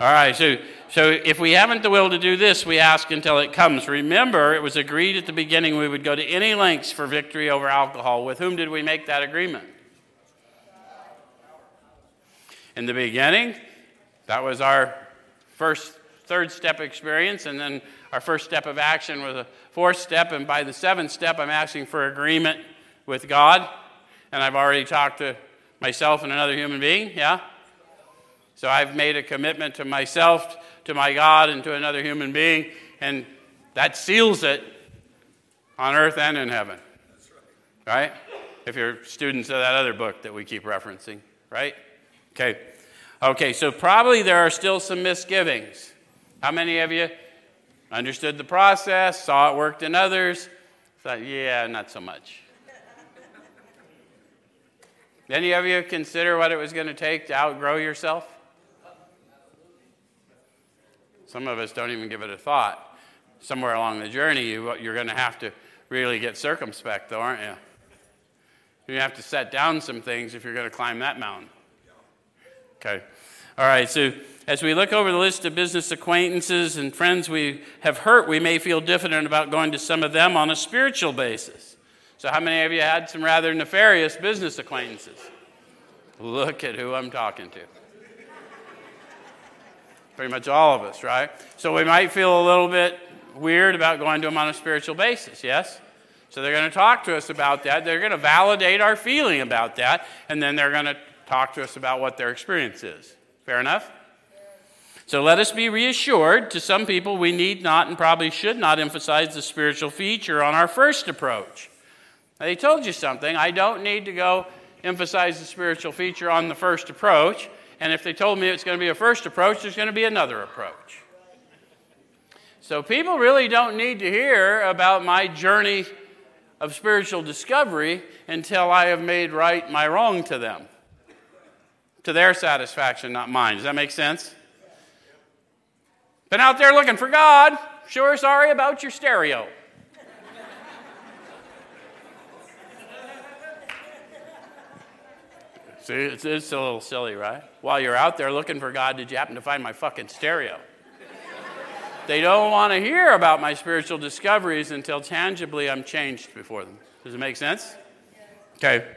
All right, so, so if we haven't the will to do this, we ask until it comes. Remember, it was agreed at the beginning we would go to any lengths for victory over alcohol. With whom did we make that agreement? In the beginning, that was our first, third step experience, and then our first step of action was a fourth step, and by the seventh step, I'm asking for agreement with God, and I've already talked to myself and another human being, yeah? So I've made a commitment to myself, to my God, and to another human being, and that seals it on earth and in heaven. Right. right? If you're students of that other book that we keep referencing, right? Okay. Okay, so probably there are still some misgivings. How many of you understood the process, saw it worked in others? Thought, yeah, not so much. Any of you consider what it was going to take to outgrow yourself? Some of us don't even give it a thought. Somewhere along the journey, you, are going to have to really get circumspect, though, aren't you? You have to set down some things if you're going to climb that mountain. Okay. All right, so as we look over the list of business acquaintances and friends we have hurt, we may feel diffident about going to some of them on a spiritual basis. So, how many of you had some rather nefarious business acquaintances? Look at who I'm talking to. Pretty much all of us, right? So we might feel a little bit weird about going to them on a spiritual basis, yes? So they're going to talk to us about that. They're going to validate our feeling about that, and then they're going to talk to us about what their experience is. Fair enough? So let us be reassured. To some people, we need not and probably should not emphasize the spiritual feature on our first approach. Now, they told you something. I don't need to go emphasize the spiritual feature on the first approach. And if they told me it's going to be a first approach, there's going to be another approach. So people really don't need to hear about my journey of spiritual discovery until I have made right my wrong to them. To their satisfaction, not mine. Does that make sense? Been out there looking for God. Sure sorry about your stereo. See, it's, it's a little silly, right? While you're out there looking for God, did you happen to find my fucking stereo? they don't want to hear about my spiritual discoveries until tangibly I'm changed before them. Does it make sense? Okay.